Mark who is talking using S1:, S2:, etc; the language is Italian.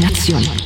S1: Nuove